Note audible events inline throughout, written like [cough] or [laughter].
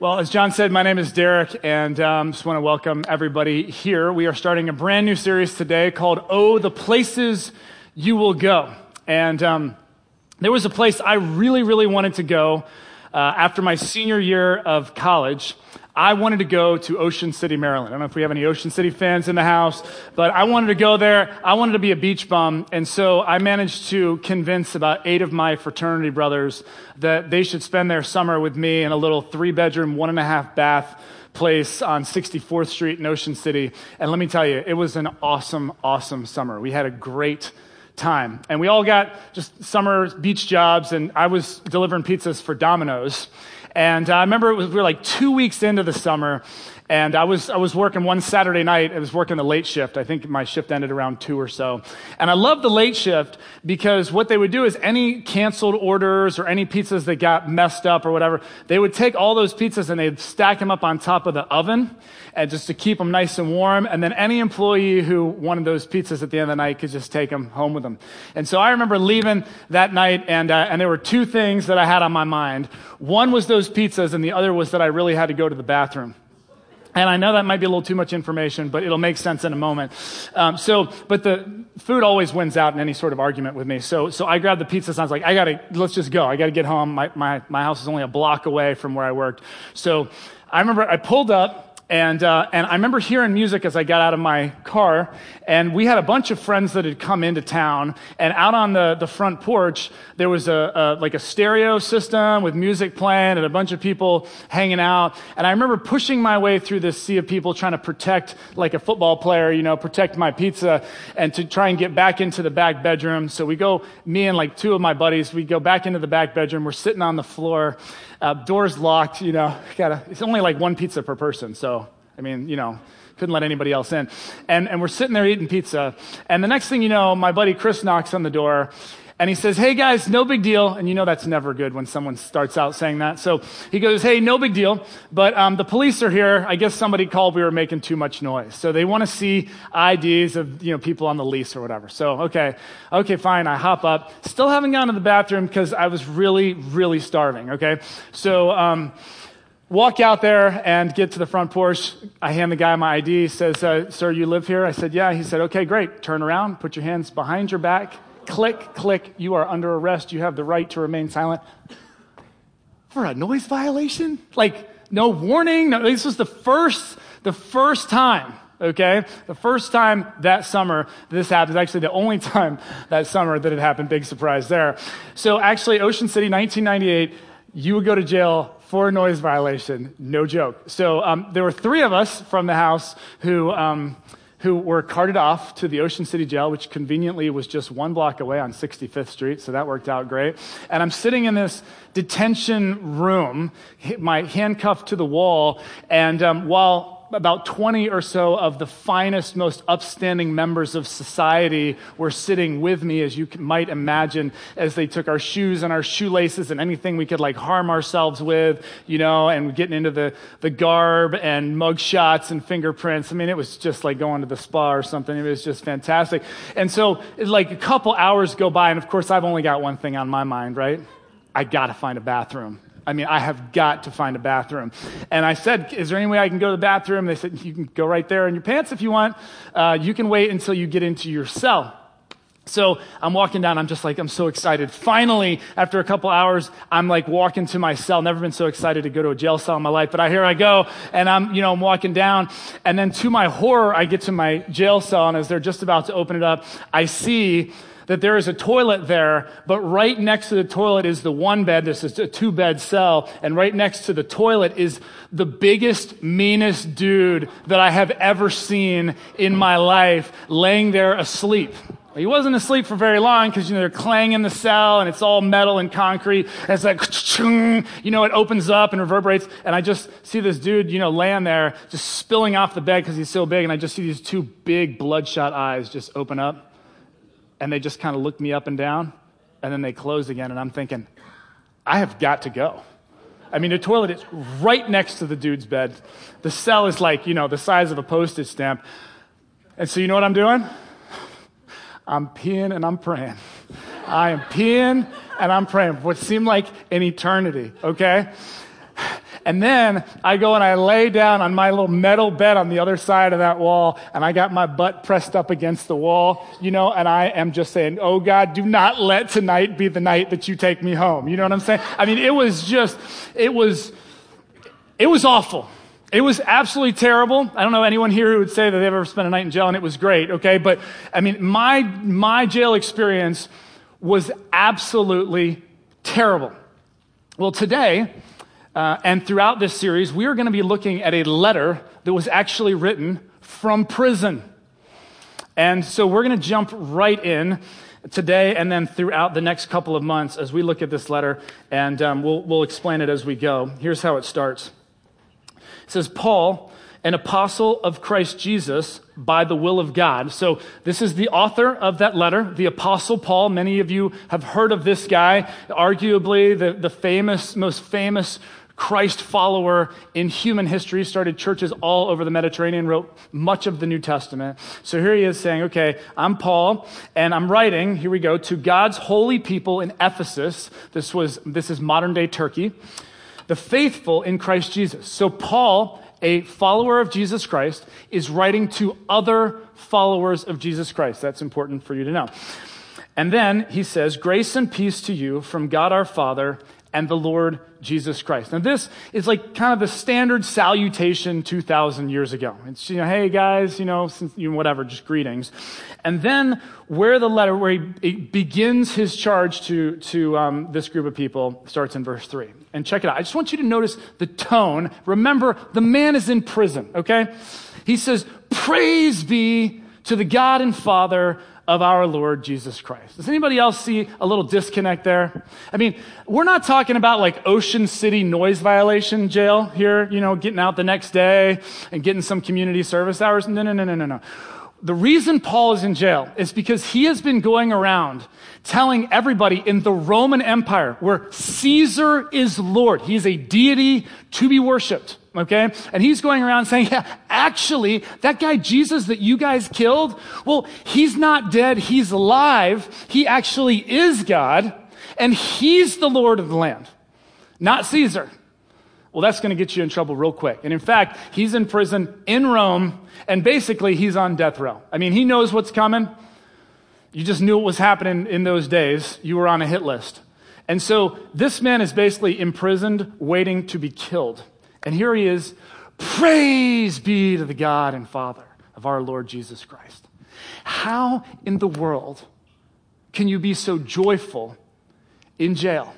Well, as John said, my name is Derek, and um, just want to welcome everybody here. We are starting a brand new series today called "Oh, the Places You Will Go." And um, there was a place I really, really wanted to go uh, after my senior year of college. I wanted to go to Ocean City, Maryland. I don't know if we have any Ocean City fans in the house, but I wanted to go there. I wanted to be a beach bum. And so I managed to convince about eight of my fraternity brothers that they should spend their summer with me in a little three bedroom, one and a half bath place on 64th Street in Ocean City. And let me tell you, it was an awesome, awesome summer. We had a great time. And we all got just summer beach jobs, and I was delivering pizzas for Domino's. And I remember was, we were like two weeks into the summer, and I was, I was working one Saturday night. I was working the late shift. I think my shift ended around two or so. And I loved the late shift because what they would do is any canceled orders or any pizzas that got messed up or whatever, they would take all those pizzas and they'd stack them up on top of the oven and just to keep them nice and warm. And then any employee who wanted those pizzas at the end of the night could just take them home with them. And so I remember leaving that night and, uh, and there were two things that I had on my mind. One was those pizzas and the other was that I really had to go to the bathroom. And I know that might be a little too much information, but it'll make sense in a moment. Um, so, but the food always wins out in any sort of argument with me. So, so I grabbed the pizza and I was like, I gotta, let's just go. I gotta get home. My, my, my house is only a block away from where I worked. So I remember I pulled up and, uh, and I remember hearing music as I got out of my car, and we had a bunch of friends that had come into town. And out on the, the front porch, there was a, a, like a stereo system with music playing and a bunch of people hanging out. And I remember pushing my way through this sea of people trying to protect, like a football player, you know, protect my pizza and to try and get back into the back bedroom. So we go, me and like two of my buddies, we go back into the back bedroom. We're sitting on the floor uh, doors locked, you know, [laughs] gotta, it's only like one pizza per person. So, I mean, you know, couldn't let anybody else in. And, and we're sitting there eating pizza. And the next thing you know, my buddy Chris knocks on the door and he says, Hey guys, no big deal. And you know that's never good when someone starts out saying that. So he goes, Hey, no big deal. But um, the police are here. I guess somebody called we were making too much noise. So they want to see IDs of you know people on the lease or whatever. So okay, okay, fine. I hop up. Still haven't gone to the bathroom because I was really, really starving. Okay, so. Um, walk out there and get to the front porch. I hand the guy my ID. He says, uh, Sir, you live here? I said, Yeah. He said, Okay, great. Turn around, put your hands behind your back, click, click, you are under arrest. You have the right to remain silent. For a noise violation? Like, no warning? No, this was the first, the first time, okay? The first time that summer this happened. Actually, the only [laughs] time that summer that it happened. Big surprise there. So actually, Ocean City, 1998, you would go to jail for a noise violation. No joke. So um, there were three of us from the house who, um, who were carted off to the Ocean City Jail, which conveniently was just one block away on 65th Street, so that worked out great. And I'm sitting in this detention room, my handcuffed to the wall, and um, while about 20 or so of the finest, most upstanding members of society were sitting with me, as you might imagine, as they took our shoes and our shoelaces and anything we could like harm ourselves with, you know, and getting into the, the garb and mug shots and fingerprints. I mean, it was just like going to the spa or something. It was just fantastic. And so, like, a couple hours go by, and of course, I've only got one thing on my mind, right? I gotta find a bathroom. I mean, I have got to find a bathroom. And I said, Is there any way I can go to the bathroom? They said, You can go right there in your pants if you want. Uh, you can wait until you get into your cell. So I'm walking down. I'm just like, I'm so excited. Finally, after a couple hours, I'm like walking to my cell. Never been so excited to go to a jail cell in my life, but I, here I go. And I'm, you know, I'm walking down. And then to my horror, I get to my jail cell. And as they're just about to open it up, I see that there is a toilet there, but right next to the toilet is the one bed. This is a two bed cell. And right next to the toilet is the biggest, meanest dude that I have ever seen in my life laying there asleep. He wasn't asleep for very long because, you know, they're clanging the cell and it's all metal and concrete. And it's like, [laughs] you know, it opens up and reverberates. And I just see this dude, you know, laying there just spilling off the bed because he's so big. And I just see these two big bloodshot eyes just open up and they just kind of look me up and down, and then they close again, and I'm thinking, I have got to go. I mean, the toilet is right next to the dude's bed. The cell is like, you know, the size of a postage stamp. And so, you know what I'm doing? I'm peeing and I'm praying. I am peeing and I'm praying for what seemed like an eternity, okay? And then I go and I lay down on my little metal bed on the other side of that wall, and I got my butt pressed up against the wall, you know, and I am just saying, Oh God, do not let tonight be the night that you take me home. You know what I'm saying? I mean, it was just, it was, it was awful. It was absolutely terrible. I don't know anyone here who would say that they've ever spent a night in jail and it was great, okay? But I mean, my, my jail experience was absolutely terrible. Well, today, uh, and throughout this series, we are going to be looking at a letter that was actually written from prison. And so we're going to jump right in today and then throughout the next couple of months as we look at this letter, and um, we'll, we'll explain it as we go. Here's how it starts it says, Paul, an apostle of Christ Jesus by the will of God. So this is the author of that letter, the apostle Paul. Many of you have heard of this guy, arguably the, the famous, most famous Christ follower in human history, started churches all over the Mediterranean, wrote much of the New Testament. So here he is saying, okay, I'm Paul, and I'm writing, here we go, to God's holy people in Ephesus. This was, this is modern day Turkey. The faithful in Christ Jesus. So Paul, a follower of Jesus Christ, is writing to other followers of Jesus Christ. That's important for you to know. And then he says, Grace and peace to you from God our Father and the Lord Jesus Christ. Now, this is like kind of the standard salutation 2,000 years ago. It's, you know, hey guys, you know, since, you know, whatever, just greetings. And then where the letter, where he begins his charge to, to um, this group of people, starts in verse 3. And check it out. I just want you to notice the tone. Remember, the man is in prison, okay? He says, Praise be to the God and Father of our Lord Jesus Christ. Does anybody else see a little disconnect there? I mean, we're not talking about like Ocean City noise violation jail here, you know, getting out the next day and getting some community service hours. No, no, no, no, no, no. The reason Paul is in jail is because he has been going around telling everybody in the Roman Empire where Caesar is Lord. He is a deity to be worshiped. Okay? And he's going around saying, yeah, actually, that guy Jesus that you guys killed, well, he's not dead. He's alive. He actually is God. And he's the Lord of the land, not Caesar. Well, that's going to get you in trouble real quick. And in fact, he's in prison in Rome, and basically he's on death row. I mean, he knows what's coming. You just knew what was happening in those days. You were on a hit list. And so this man is basically imprisoned, waiting to be killed. And here he is Praise be to the God and Father of our Lord Jesus Christ. How in the world can you be so joyful in jail?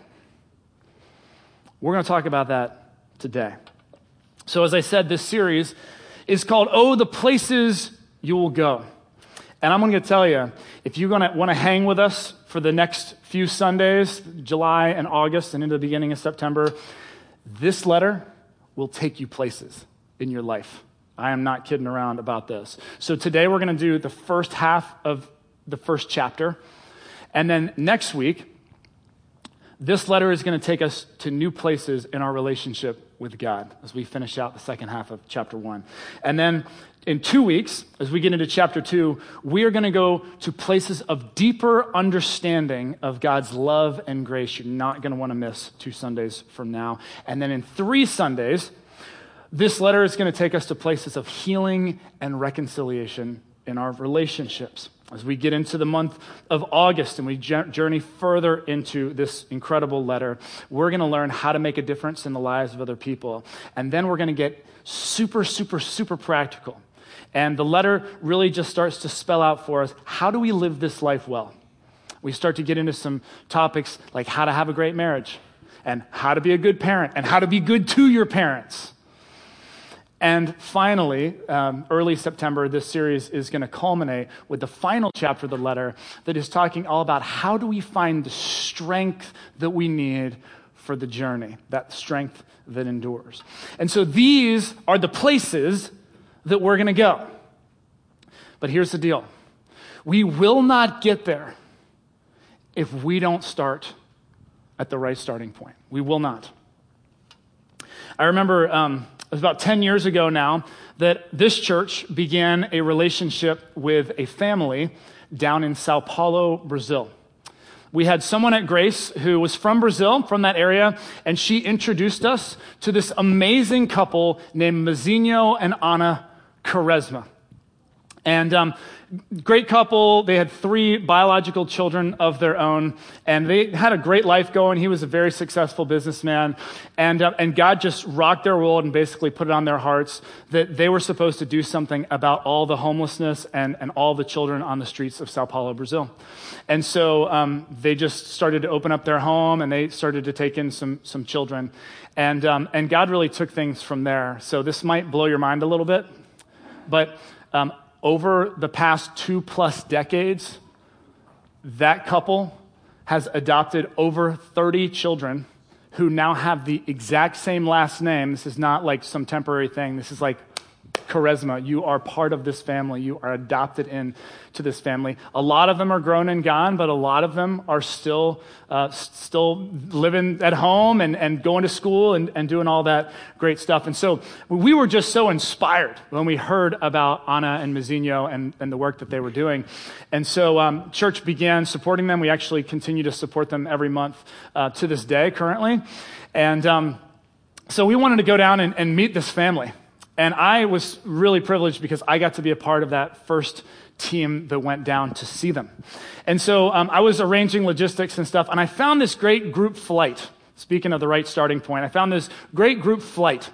We're going to talk about that today. So, as I said, this series is called Oh, the Places You Will Go. And I'm going to tell you, if you're going to want to hang with us for the next few Sundays, July and August and into the beginning of September, this letter will take you places in your life. I am not kidding around about this. So today we're going to do the first half of the first chapter. And then next week, this letter is going to take us to new places in our relationship with God as we finish out the second half of chapter one. And then in two weeks, as we get into chapter two, we are going to go to places of deeper understanding of God's love and grace. You're not going to want to miss two Sundays from now. And then in three Sundays, this letter is going to take us to places of healing and reconciliation in our relationships. As we get into the month of August and we journey further into this incredible letter, we're going to learn how to make a difference in the lives of other people. And then we're going to get super, super, super practical. And the letter really just starts to spell out for us how do we live this life well? We start to get into some topics like how to have a great marriage, and how to be a good parent, and how to be good to your parents and finally, um, early September, this series is going to culminate with the final chapter of the letter that is talking all about how do we find the strength that we need for the journey, that strength that endures. And so these are the places that we're going to go. But here's the deal we will not get there if we don't start at the right starting point. We will not. I remember um, it was about 10 years ago now that this church began a relationship with a family down in Sao Paulo, Brazil. we had someone at Grace who was from Brazil, from that area, and she introduced us to this amazing couple named Mazinho and Ana Quaresma. And um, great couple. They had three biological children of their own, and they had a great life going. He was a very successful businessman, and uh, and God just rocked their world and basically put it on their hearts that they were supposed to do something about all the homelessness and and all the children on the streets of Sao Paulo, Brazil. And so um, they just started to open up their home, and they started to take in some some children, and um, and God really took things from there. So this might blow your mind a little bit, but. Um, over the past two plus decades, that couple has adopted over 30 children who now have the exact same last name. This is not like some temporary thing. This is like Quaresma. You are part of this family. You are adopted in to this family. A lot of them are grown and gone, but a lot of them are still, uh, still living at home and, and going to school and, and doing all that great stuff. And so we were just so inspired when we heard about Ana and Mazinho and, and the work that they were doing. And so um, church began supporting them. We actually continue to support them every month uh, to this day currently. And um, so we wanted to go down and, and meet this family. And I was really privileged because I got to be a part of that first team that went down to see them. And so um, I was arranging logistics and stuff, and I found this great group flight. Speaking of the right starting point, I found this great group flight,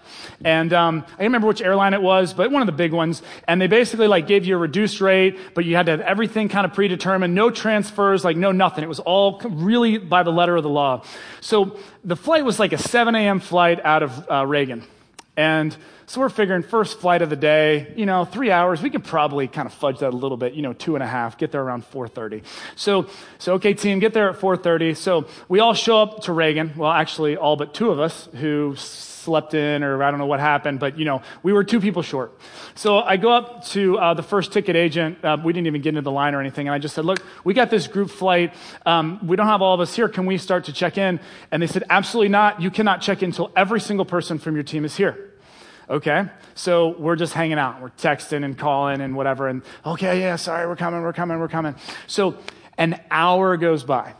and um, I can't remember which airline it was, but one of the big ones. And they basically like gave you a reduced rate, but you had to have everything kind of predetermined, no transfers, like no nothing. It was all really by the letter of the law. So the flight was like a 7 a.m. flight out of uh, Reagan, and so we're figuring first flight of the day, you know, three hours. We could probably kind of fudge that a little bit, you know, two and a half, get there around 4.30. So, so okay, team, get there at 4.30. So we all show up to Reagan. Well, actually, all but two of us who slept in or I don't know what happened, but, you know, we were two people short. So I go up to uh, the first ticket agent. Uh, we didn't even get into the line or anything. And I just said, look, we got this group flight. Um, we don't have all of us here. Can we start to check in? And they said, absolutely not. You cannot check in until every single person from your team is here. Okay? So we're just hanging out. We're texting and calling and whatever. And okay, yeah, sorry, we're coming, we're coming, we're coming. So an hour goes by.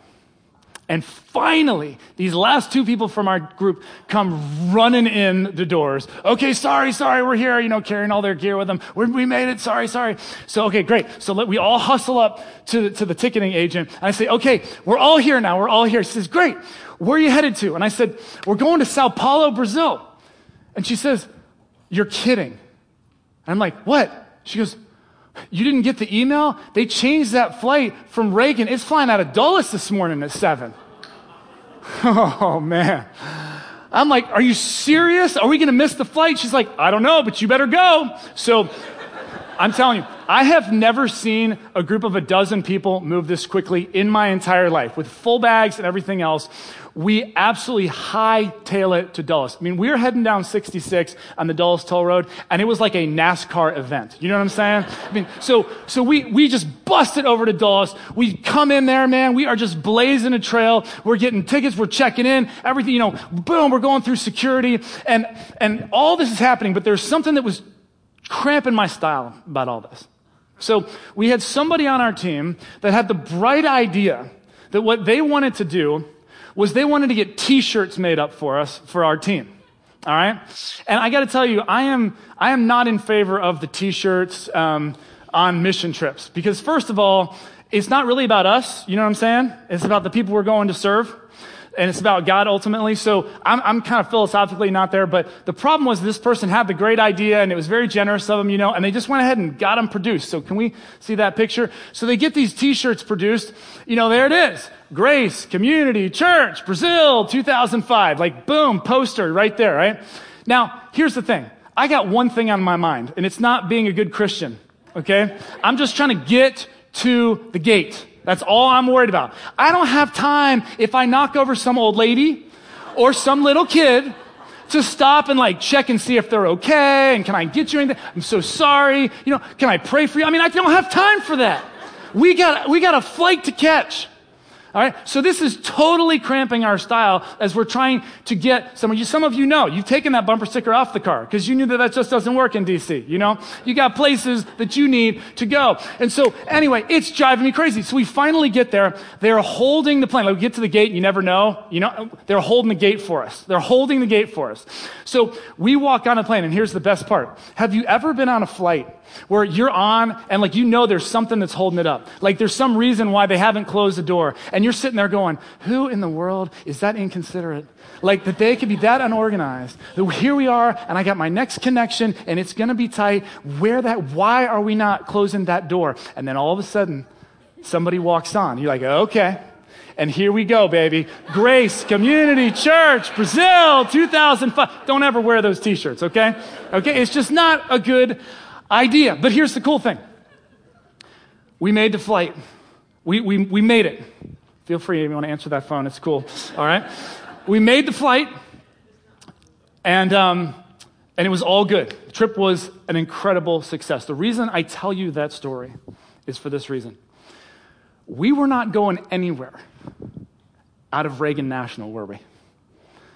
And finally, these last two people from our group come running in the doors. Okay, sorry, sorry, we're here, you know, carrying all their gear with them. we we made it, sorry, sorry. So, okay, great. So let, we all hustle up to, to the ticketing agent. And I say, okay, we're all here now, we're all here. She says, great. Where are you headed to? And I said, we're going to Sao Paulo, Brazil. And she says, you're kidding. And I'm like, What? She goes, You didn't get the email? They changed that flight from Reagan. It's flying out of Dulles this morning at 7. [laughs] oh, man. I'm like, Are you serious? Are we going to miss the flight? She's like, I don't know, but you better go. So I'm telling you, I have never seen a group of a dozen people move this quickly in my entire life with full bags and everything else we absolutely hightail it to Dulles. I mean, we were heading down 66 on the Dulles Toll Road, and it was like a NASCAR event. You know what I'm saying? I mean, so, so we, we just busted over to Dulles. We come in there, man. We are just blazing a trail. We're getting tickets. We're checking in. Everything, you know, boom, we're going through security. And, and all this is happening, but there's something that was cramping my style about all this. So we had somebody on our team that had the bright idea that what they wanted to do was they wanted to get t-shirts made up for us for our team. All right. And I got to tell you, I am, I am not in favor of the t-shirts, um, on mission trips because first of all, it's not really about us. You know what I'm saying? It's about the people we're going to serve and it's about God ultimately. So I'm, I'm kind of philosophically not there, but the problem was this person had the great idea and it was very generous of them, you know, and they just went ahead and got them produced. So can we see that picture? So they get these t-shirts produced. You know, there it is. Grace, Community, Church, Brazil, 2005. Like, boom, poster right there, right? Now, here's the thing. I got one thing on my mind, and it's not being a good Christian, okay? I'm just trying to get to the gate. That's all I'm worried about. I don't have time if I knock over some old lady or some little kid to stop and like check and see if they're okay and can I get you anything? I'm so sorry. You know, can I pray for you? I mean, I don't have time for that. We got, we got a flight to catch. All right. So this is totally cramping our style as we're trying to get some of you, some of you know, you've taken that bumper sticker off the car because you knew that that just doesn't work in DC. You know, you got places that you need to go. And so anyway, it's driving me crazy. So we finally get there. They're holding the plane. Like we get to the gate, you never know. You know, they're holding the gate for us. They're holding the gate for us. So we walk on a plane and here's the best part. Have you ever been on a flight where you're on and like you know there's something that's holding it up. Like there's some reason why they haven't closed the door. And you're sitting there going, who in the world is that inconsiderate? Like that they could be that unorganized. Here we are and I got my next connection and it's going to be tight. Where that, why are we not closing that door? And then all of a sudden somebody walks on. You're like, okay. And here we go, baby. Grace Community Church, Brazil, 2005. Don't ever wear those t-shirts, okay? Okay, it's just not a good idea. But here's the cool thing we made the flight, we, we, we made it. Feel free if you want to answer that phone, it's cool. All right? We made the flight, and, um, and it was all good. The trip was an incredible success. The reason I tell you that story is for this reason. We were not going anywhere out of Reagan National, were we?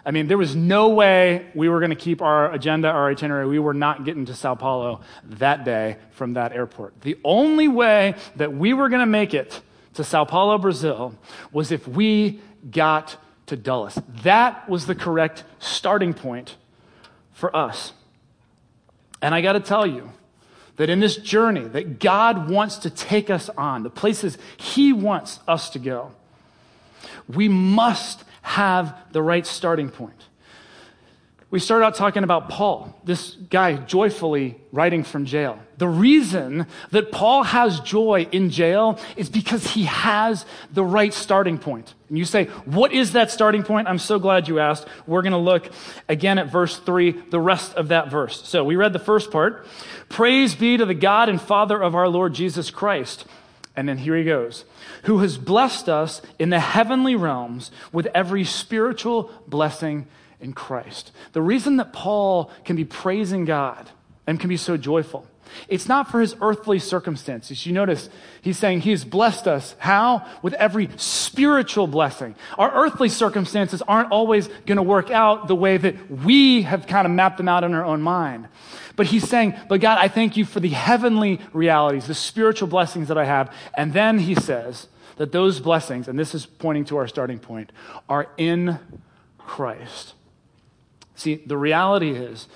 I mean, there was no way we were going to keep our agenda, our itinerary. We were not getting to Sao Paulo that day from that airport. The only way that we were going to make it to Sao Paulo, Brazil, was if we got to Dulles. That was the correct starting point for us. And I got to tell you that in this journey that God wants to take us on, the places He wants us to go, we must have the right starting point. We start out talking about Paul, this guy joyfully writing from jail. The reason that Paul has joy in jail is because he has the right starting point. And you say, what is that starting point? I'm so glad you asked. We're going to look again at verse 3, the rest of that verse. So we read the first part. Praise be to the God and Father of our Lord Jesus Christ and then here he goes, who has blessed us in the heavenly realms with every spiritual blessing in Christ. The reason that Paul can be praising God and can be so joyful it's not for his earthly circumstances. You notice he's saying he's blessed us. How? With every spiritual blessing. Our earthly circumstances aren't always going to work out the way that we have kind of mapped them out in our own mind. But he's saying, but God, I thank you for the heavenly realities, the spiritual blessings that I have. And then he says that those blessings, and this is pointing to our starting point, are in Christ. See, the reality is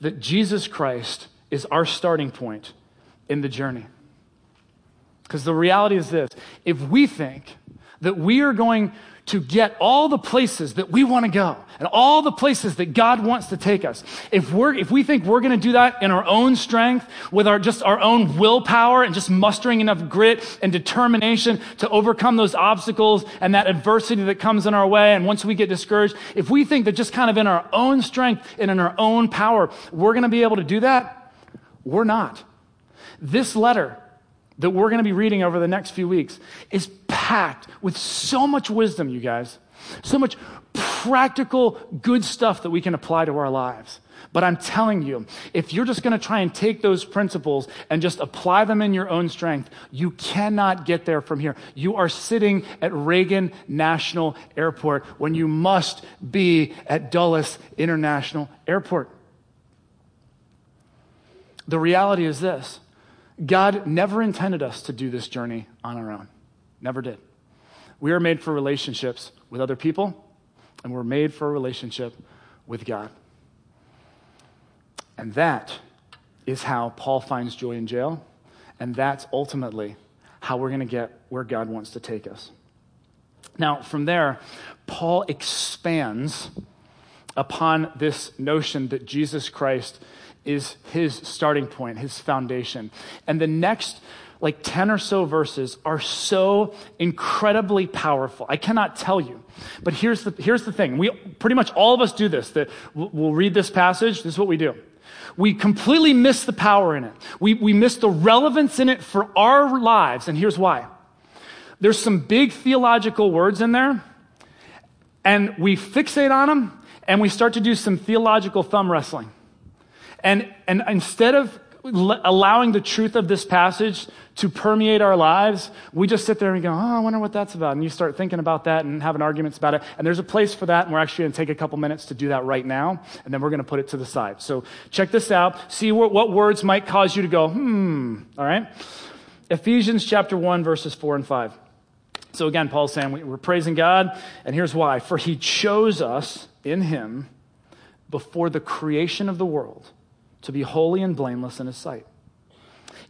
that Jesus Christ is our starting point in the journey. Because the reality is this if we think that we are going to get all the places that we want to go and all the places that God wants to take us. If we're, if we think we're going to do that in our own strength, with our, just our own willpower and just mustering enough grit and determination to overcome those obstacles and that adversity that comes in our way, and once we get discouraged, if we think that just kind of in our own strength and in our own power, we're going to be able to do that, we're not. This letter that we're going to be reading over the next few weeks is packed with so much wisdom, you guys. So much practical, good stuff that we can apply to our lives. But I'm telling you, if you're just going to try and take those principles and just apply them in your own strength, you cannot get there from here. You are sitting at Reagan National Airport when you must be at Dulles International Airport. The reality is this God never intended us to do this journey on our own. Never did. We are made for relationships with other people, and we're made for a relationship with God. And that is how Paul finds joy in jail, and that's ultimately how we're going to get where God wants to take us. Now, from there, Paul expands upon this notion that Jesus Christ is his starting point, his foundation. And the next like 10 or so verses are so incredibly powerful. I cannot tell you. But here's the, here's the thing. We pretty much all of us do this. That we'll read this passage. This is what we do. We completely miss the power in it. We, we miss the relevance in it for our lives. And here's why. There's some big theological words in there, and we fixate on them, and we start to do some theological thumb wrestling. And, and instead of allowing the truth of this passage to permeate our lives, we just sit there and go, oh, I wonder what that's about. And you start thinking about that and having arguments about it. And there's a place for that, and we're actually going to take a couple minutes to do that right now, and then we're going to put it to the side. So check this out. See what, what words might cause you to go, hmm, all right? Ephesians chapter 1, verses 4 and 5. So again, Paul's saying we're praising God, and here's why. For he chose us in him before the creation of the world to be holy and blameless in his sight.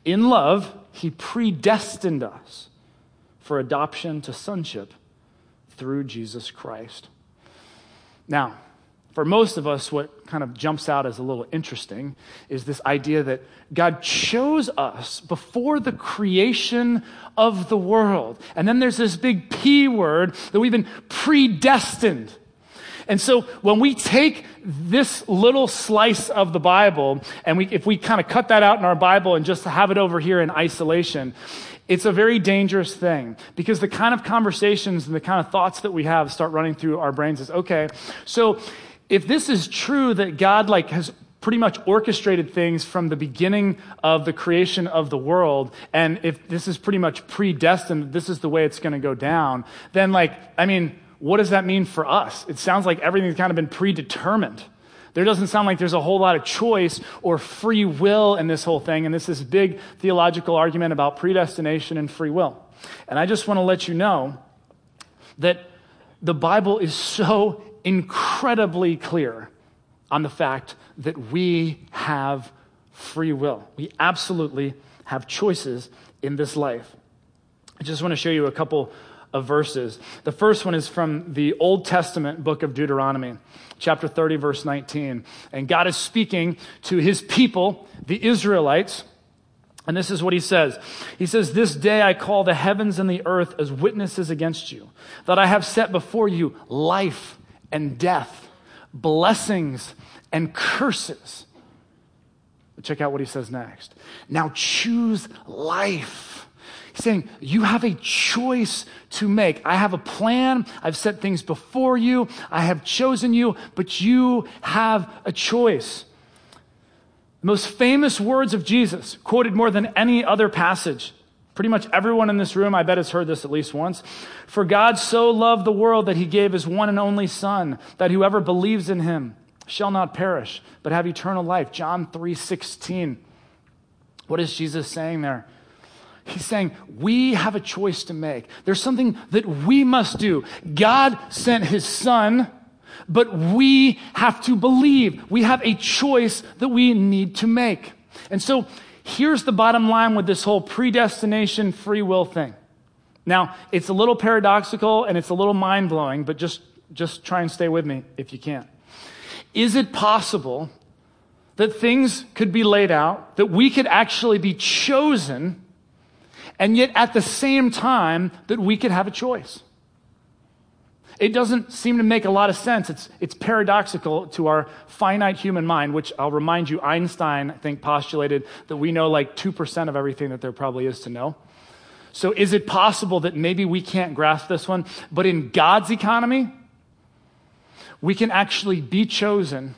In love, he predestined us for adoption to sonship through Jesus Christ. Now, for most of us, what kind of jumps out as a little interesting is this idea that God chose us before the creation of the world. And then there's this big P word that we've been predestined. And so when we take this little slice of the Bible and we, if we kind of cut that out in our Bible and just have it over here in isolation, it's a very dangerous thing because the kind of conversations and the kind of thoughts that we have start running through our brains is okay, so if this is true that God like has pretty much orchestrated things from the beginning of the creation of the world and if this is pretty much predestined this is the way it's going to go down then like i mean what does that mean for us? It sounds like everything's kind of been predetermined. There doesn't sound like there's a whole lot of choice or free will in this whole thing. And this is big theological argument about predestination and free will. And I just want to let you know that the Bible is so incredibly clear on the fact that we have free will. We absolutely have choices in this life. I just want to show you a couple of verses. The first one is from the Old Testament book of Deuteronomy, chapter 30, verse 19. And God is speaking to his people, the Israelites. And this is what he says. He says, This day I call the heavens and the earth as witnesses against you, that I have set before you life and death, blessings and curses. But check out what he says next. Now choose life saying, You have a choice to make. I have a plan. I've set things before you. I have chosen you, but you have a choice. The most famous words of Jesus, quoted more than any other passage. Pretty much everyone in this room, I bet, has heard this at least once. For God so loved the world that he gave his one and only Son, that whoever believes in him shall not perish, but have eternal life. John 3 16. What is Jesus saying there? He's saying we have a choice to make. There's something that we must do. God sent his son, but we have to believe. We have a choice that we need to make. And so here's the bottom line with this whole predestination free will thing. Now, it's a little paradoxical and it's a little mind blowing, but just, just try and stay with me if you can. Is it possible that things could be laid out, that we could actually be chosen and yet at the same time that we could have a choice. It doesn't seem to make a lot of sense. It's, it's paradoxical to our finite human mind, which I'll remind you, Einstein, I think, postulated that we know like 2% of everything that there probably is to know. So is it possible that maybe we can't grasp this one? But in God's economy, we can actually be chosen,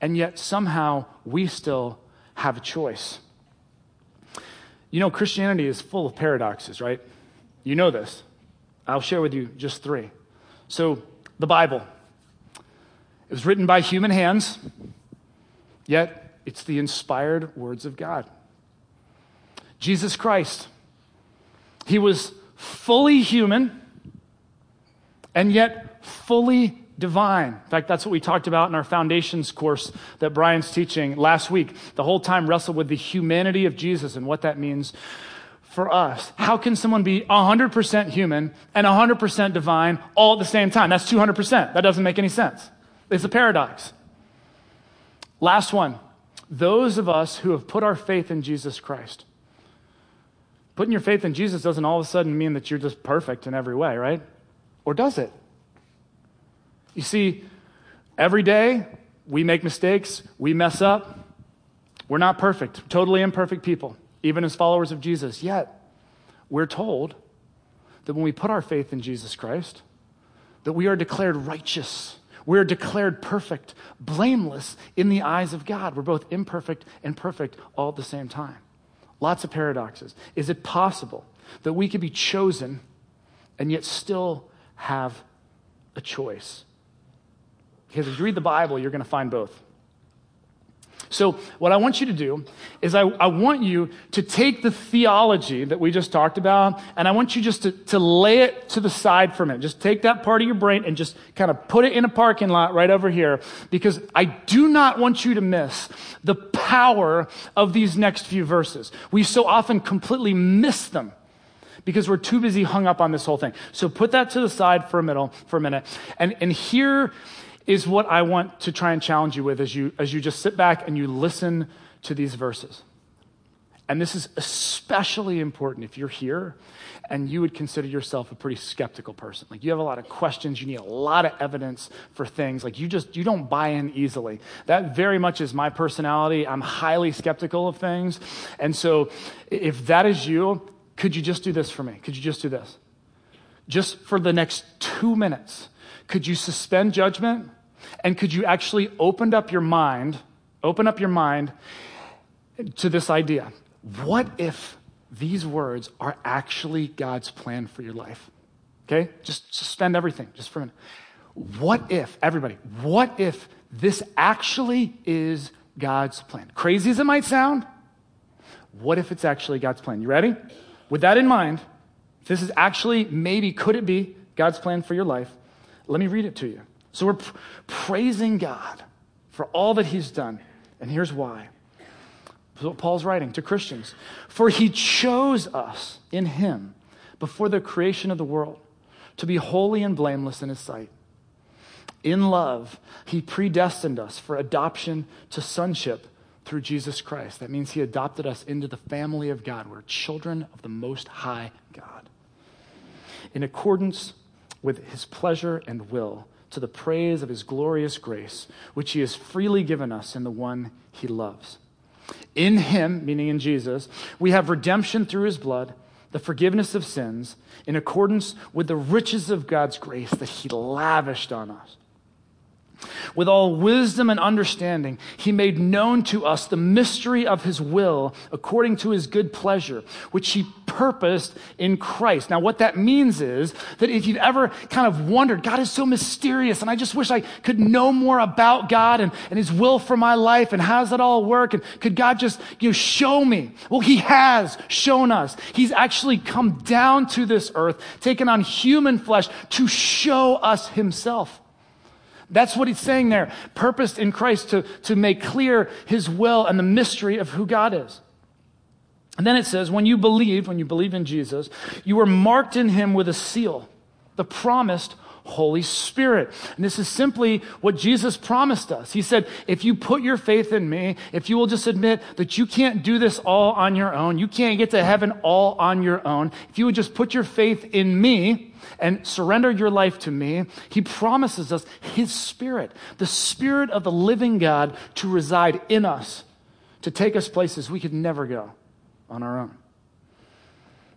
and yet somehow we still have a choice. You know, Christianity is full of paradoxes, right? You know this. I'll share with you just three. So, the Bible. It was written by human hands, yet it's the inspired words of God. Jesus Christ. He was fully human and yet fully divine. In fact, that's what we talked about in our foundations course that Brian's teaching last week. The whole time wrestled with the humanity of Jesus and what that means for us. How can someone be 100% human and 100% divine all at the same time? That's 200%. That doesn't make any sense. It's a paradox. Last one. Those of us who have put our faith in Jesus Christ. Putting your faith in Jesus doesn't all of a sudden mean that you're just perfect in every way, right? Or does it? You see, every day we make mistakes, we mess up. We're not perfect, totally imperfect people, even as followers of Jesus. Yet, we're told that when we put our faith in Jesus Christ, that we are declared righteous. We're declared perfect, blameless in the eyes of God. We're both imperfect and perfect all at the same time. Lots of paradoxes. Is it possible that we could be chosen and yet still have a choice? Because if you read the Bible, you're going to find both. So, what I want you to do is, I, I, want you to take the theology that we just talked about, and I want you just to, to lay it to the side for a minute. Just take that part of your brain and just kind of put it in a parking lot right over here, because I do not want you to miss the power of these next few verses. We so often completely miss them because we're too busy hung up on this whole thing. So put that to the side for a minute, for a minute. And, and here is what I want to try and challenge you with as you, as you just sit back and you listen to these verses. And this is especially important if you're here and you would consider yourself a pretty skeptical person. Like you have a lot of questions, you need a lot of evidence for things. Like you just you don't buy in easily. That very much is my personality. I'm highly skeptical of things. And so if that is you, could you just do this for me? Could you just do this? Just for the next 2 minutes, could you suspend judgment and could you actually open up your mind, open up your mind to this idea? What if these words are actually God's plan for your life? Okay? Just suspend everything just for a minute. What if, everybody, what if this actually is God's plan? Crazy as it might sound, what if it's actually God's plan? You ready? With that in mind, this is actually, maybe, could it be God's plan for your life? Let me read it to you. So we're pr- praising God for all that He's done. And here's why. What Paul's writing to Christians. For He chose us in Him before the creation of the world to be holy and blameless in His sight. In love, He predestined us for adoption to sonship through Jesus Christ. That means He adopted us into the family of God. We're children of the Most High God. In accordance with His pleasure and will to the praise of his glorious grace, which he has freely given us in the one he loves. In him, meaning in Jesus, we have redemption through his blood, the forgiveness of sins, in accordance with the riches of God's grace that he lavished on us. With all wisdom and understanding, he made known to us the mystery of his will according to his good pleasure, which he purposed in Christ. Now, what that means is that if you've ever kind of wondered, God is so mysterious, and I just wish I could know more about God and, and his will for my life, and how does that all work? And could God just you know, show me? Well, he has shown us. He's actually come down to this earth, taken on human flesh to show us himself. That's what he's saying there. Purposed in Christ to, to make clear his will and the mystery of who God is. And then it says, when you believe, when you believe in Jesus, you are marked in him with a seal, the promised Holy Spirit. And this is simply what Jesus promised us. He said, if you put your faith in me, if you will just admit that you can't do this all on your own, you can't get to heaven all on your own, if you would just put your faith in me, and surrender your life to me, he promises us his spirit, the spirit of the living God to reside in us, to take us places we could never go on our own.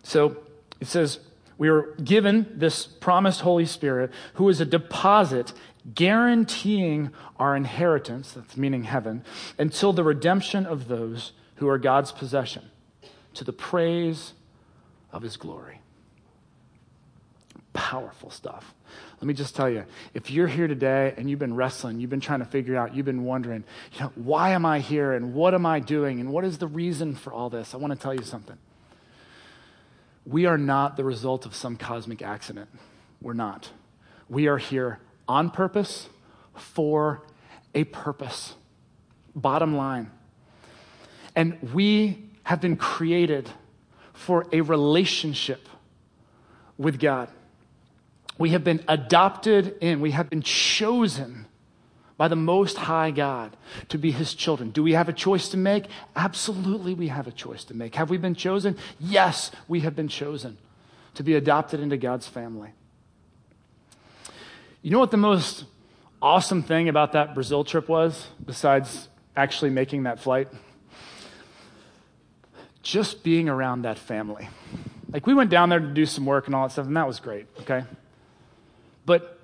So it says, we are given this promised Holy Spirit, who is a deposit guaranteeing our inheritance, that's meaning heaven, until the redemption of those who are God's possession, to the praise of his glory. Powerful stuff. Let me just tell you, if you're here today and you've been wrestling, you've been trying to figure out, you've been wondering, you know, why am I here and what am I doing and what is the reason for all this? I want to tell you something we are not the result of some cosmic accident. We're not. We are here on purpose for a purpose. Bottom line. And we have been created for a relationship with God. We have been adopted in, we have been chosen by the Most High God to be His children. Do we have a choice to make? Absolutely, we have a choice to make. Have we been chosen? Yes, we have been chosen to be adopted into God's family. You know what the most awesome thing about that Brazil trip was, besides actually making that flight? Just being around that family. Like, we went down there to do some work and all that stuff, and that was great, okay? But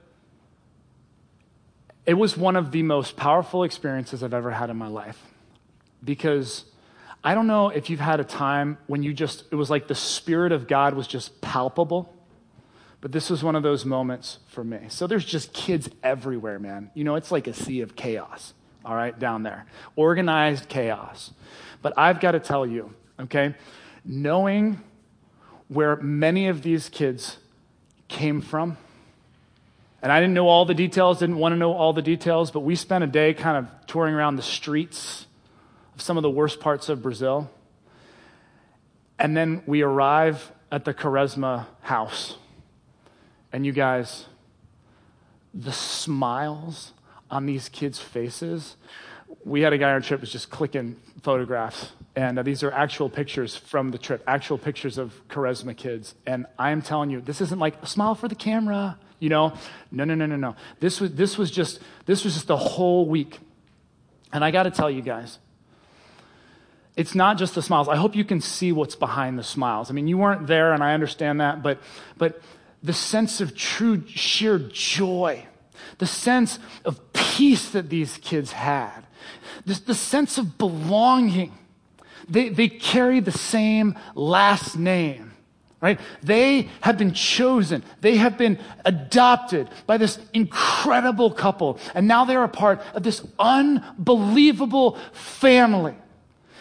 it was one of the most powerful experiences I've ever had in my life because I don't know if you've had a time when you just, it was like the Spirit of God was just palpable. But this was one of those moments for me. So there's just kids everywhere, man. You know, it's like a sea of chaos, all right, down there. Organized chaos. But I've got to tell you, okay, knowing where many of these kids came from, and I didn't know all the details, didn't want to know all the details, but we spent a day kind of touring around the streets of some of the worst parts of Brazil. And then we arrive at the Quaresma house. And you guys, the smiles on these kids' faces. We had a guy on our trip was just clicking photographs, and uh, these are actual pictures from the trip, actual pictures of Quaresma kids. And I am telling you, this isn't like a smile for the camera, you know? No, no, no, no, no. This was this was just this was just the whole week. And I got to tell you guys, it's not just the smiles. I hope you can see what's behind the smiles. I mean, you weren't there, and I understand that, but, but the sense of true, sheer joy, the sense of peace that these kids had, the, the sense of belonging. They, they carry the same last name. Right? They have been chosen. They have been adopted by this incredible couple. And now they're a part of this unbelievable family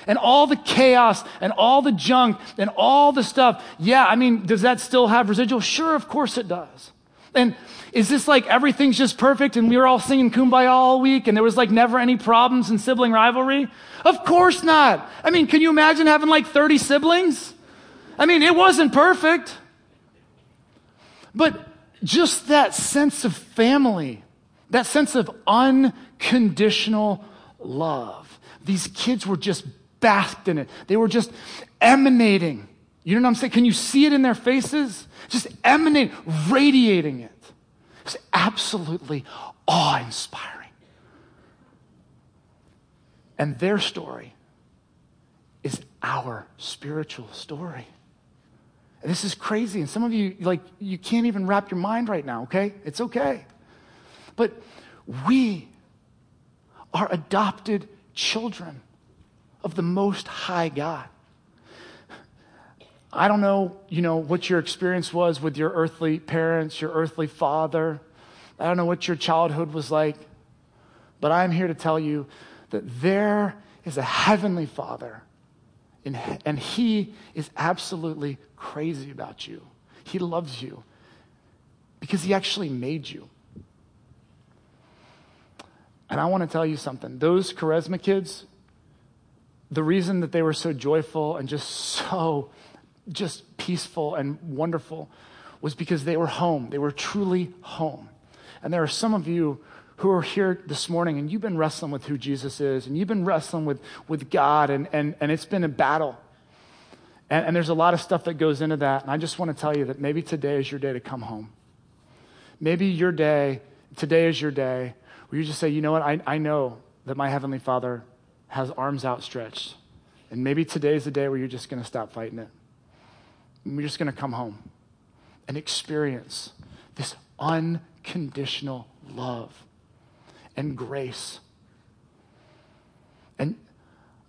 and all the chaos and all the junk and all the stuff. Yeah, I mean, does that still have residual? Sure, of course it does. And is this like everything's just perfect and we were all singing kumbaya all week and there was like never any problems in sibling rivalry? Of course not. I mean, can you imagine having like 30 siblings? I mean, it wasn't perfect. But just that sense of family, that sense of unconditional love. These kids were just basked in it. They were just emanating. You know what I'm saying? Can you see it in their faces? Just emanating, radiating it. It's absolutely awe inspiring. And their story is our spiritual story. And this is crazy. And some of you, like, you can't even wrap your mind right now, okay? It's okay. But we are adopted children of the Most High God. I don't know, you know, what your experience was with your earthly parents, your earthly father. I don't know what your childhood was like. But I'm here to tell you that there is a heavenly father, and he is absolutely crazy about you. He loves you because he actually made you. And I want to tell you something. Those Quaresma kids, the reason that they were so joyful and just so just peaceful and wonderful was because they were home. They were truly home. And there are some of you who are here this morning and you've been wrestling with who Jesus is and you've been wrestling with, with God and, and, and it's been a battle. And, and there's a lot of stuff that goes into that. And I just want to tell you that maybe today is your day to come home. Maybe your day, today is your day where you just say, you know what, I, I know that my Heavenly Father has arms outstretched. And maybe today is the day where you're just going to stop fighting it. We're just going to come home and experience this unconditional love and grace. And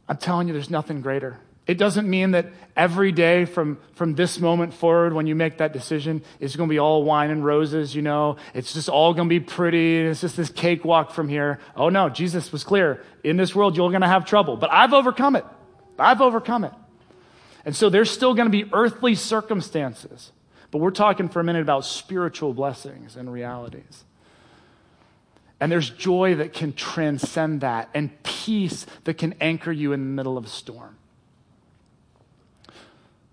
I'm telling you, there's nothing greater. It doesn't mean that every day from, from this moment forward, when you make that decision, it's going to be all wine and roses, you know. It's just all going to be pretty. It's just this cakewalk from here. Oh, no, Jesus was clear. In this world, you're going to have trouble, but I've overcome it. I've overcome it. And so there's still going to be earthly circumstances, but we're talking for a minute about spiritual blessings and realities. And there's joy that can transcend that and peace that can anchor you in the middle of a storm.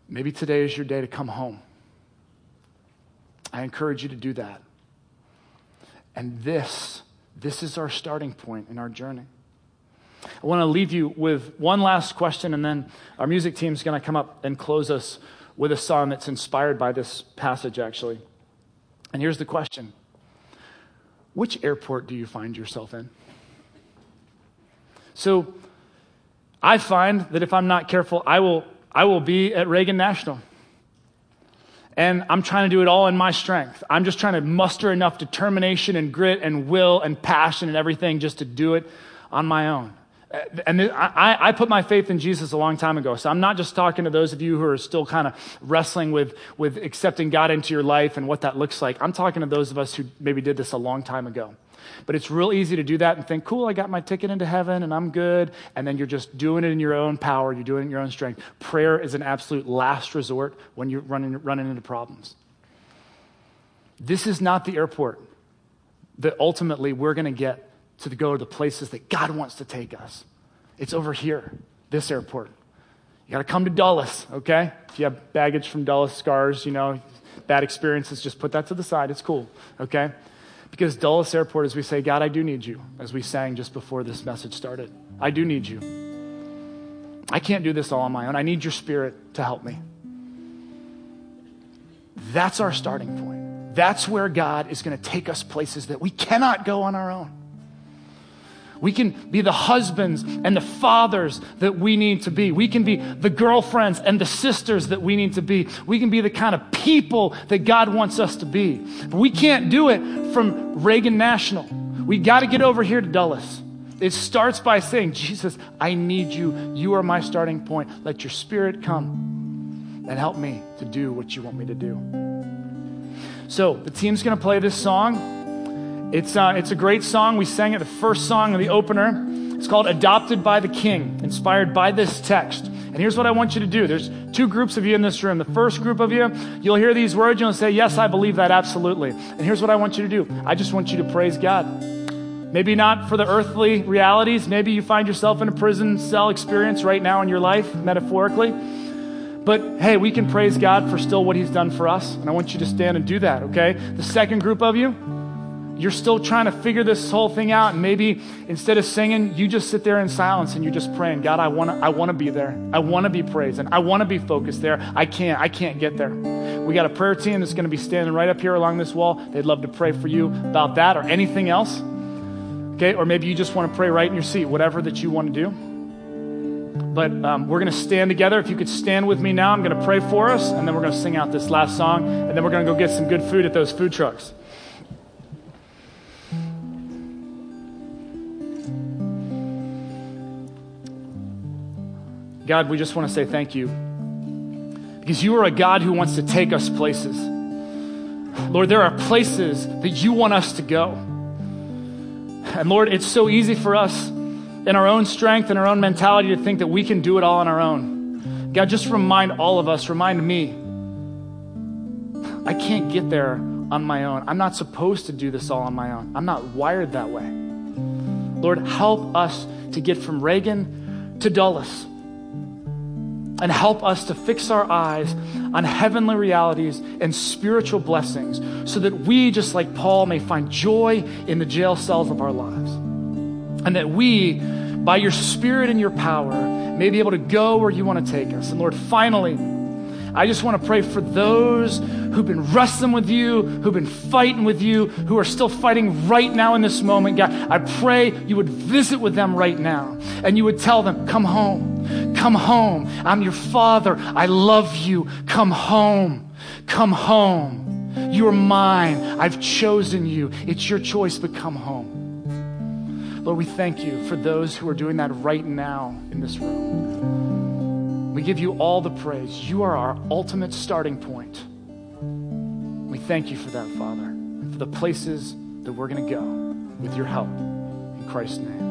Maybe today is your day to come home. I encourage you to do that. And this, this is our starting point in our journey. I want to leave you with one last question, and then our music team is going to come up and close us with a song that's inspired by this passage, actually. And here's the question Which airport do you find yourself in? So, I find that if I'm not careful, I will I will be at Reagan National. and I'm trying to do it all in my strength. I'm just trying to muster enough determination and grit and will and passion and everything just to do it on my own. And I, I, put my faith in Jesus a long time ago. So I'm not just talking to those of you who are still kind of wrestling with, with accepting God into your life and what that looks like. I'm talking to those of us who maybe did this a long time ago. But it's real easy to do that and think, cool, I got my ticket into heaven and I'm good. And then you're just doing it in your own power, you're doing it in your own strength. Prayer is an absolute last resort when you're running, running into problems. This is not the airport that ultimately we're going to get to go to the places that God wants to take us. It's over here, this airport. You got to come to Dulles, okay? If you have baggage from Dulles, scars, you know, bad experiences, just put that to the side. It's cool, okay? Because Dulles Airport, as we say, God, I do need you, as we sang just before this message started. I do need you. I can't do this all on my own. I need your spirit to help me. That's our starting point. That's where God is going to take us places that we cannot go on our own. We can be the husbands and the fathers that we need to be. We can be the girlfriends and the sisters that we need to be. We can be the kind of people that God wants us to be. But we can't do it from Reagan National. We got to get over here to Dulles. It starts by saying, Jesus, I need you. You are my starting point. Let your spirit come and help me to do what you want me to do. So the team's going to play this song. It's, uh, it's a great song. We sang it the first song of the opener. It's called Adopted by the King, inspired by this text. And here's what I want you to do. There's two groups of you in this room. The first group of you, you'll hear these words, you'll say, Yes, I believe that, absolutely. And here's what I want you to do I just want you to praise God. Maybe not for the earthly realities. Maybe you find yourself in a prison cell experience right now in your life, metaphorically. But hey, we can praise God for still what He's done for us. And I want you to stand and do that, okay? The second group of you, you're still trying to figure this whole thing out. And maybe instead of singing, you just sit there in silence and you're just praying, God, I want to I wanna be there. I want to be praising. I want to be focused there. I can't. I can't get there. We got a prayer team that's going to be standing right up here along this wall. They'd love to pray for you about that or anything else. Okay? Or maybe you just want to pray right in your seat, whatever that you want to do. But um, we're going to stand together. If you could stand with me now, I'm going to pray for us, and then we're going to sing out this last song, and then we're going to go get some good food at those food trucks. God, we just want to say thank you because you are a God who wants to take us places. Lord, there are places that you want us to go. And Lord, it's so easy for us in our own strength and our own mentality to think that we can do it all on our own. God, just remind all of us, remind me, I can't get there on my own. I'm not supposed to do this all on my own. I'm not wired that way. Lord, help us to get from Reagan to Dulles and help us to fix our eyes on heavenly realities and spiritual blessings so that we, just like Paul, may find joy in the jail cells of our lives. And that we, by your spirit and your power, may be able to go where you want to take us. And Lord, finally, I just want to pray for those who've been wrestling with you, who've been fighting with you, who are still fighting right now in this moment. God, I pray you would visit with them right now and you would tell them, Come home, come home. I'm your father. I love you. Come home, come home. You're mine. I've chosen you. It's your choice, but come home. Lord, we thank you for those who are doing that right now in this room. We give you all the praise. You are our ultimate starting point. We thank you for that, Father, for the places that we're going to go with your help. In Christ's name,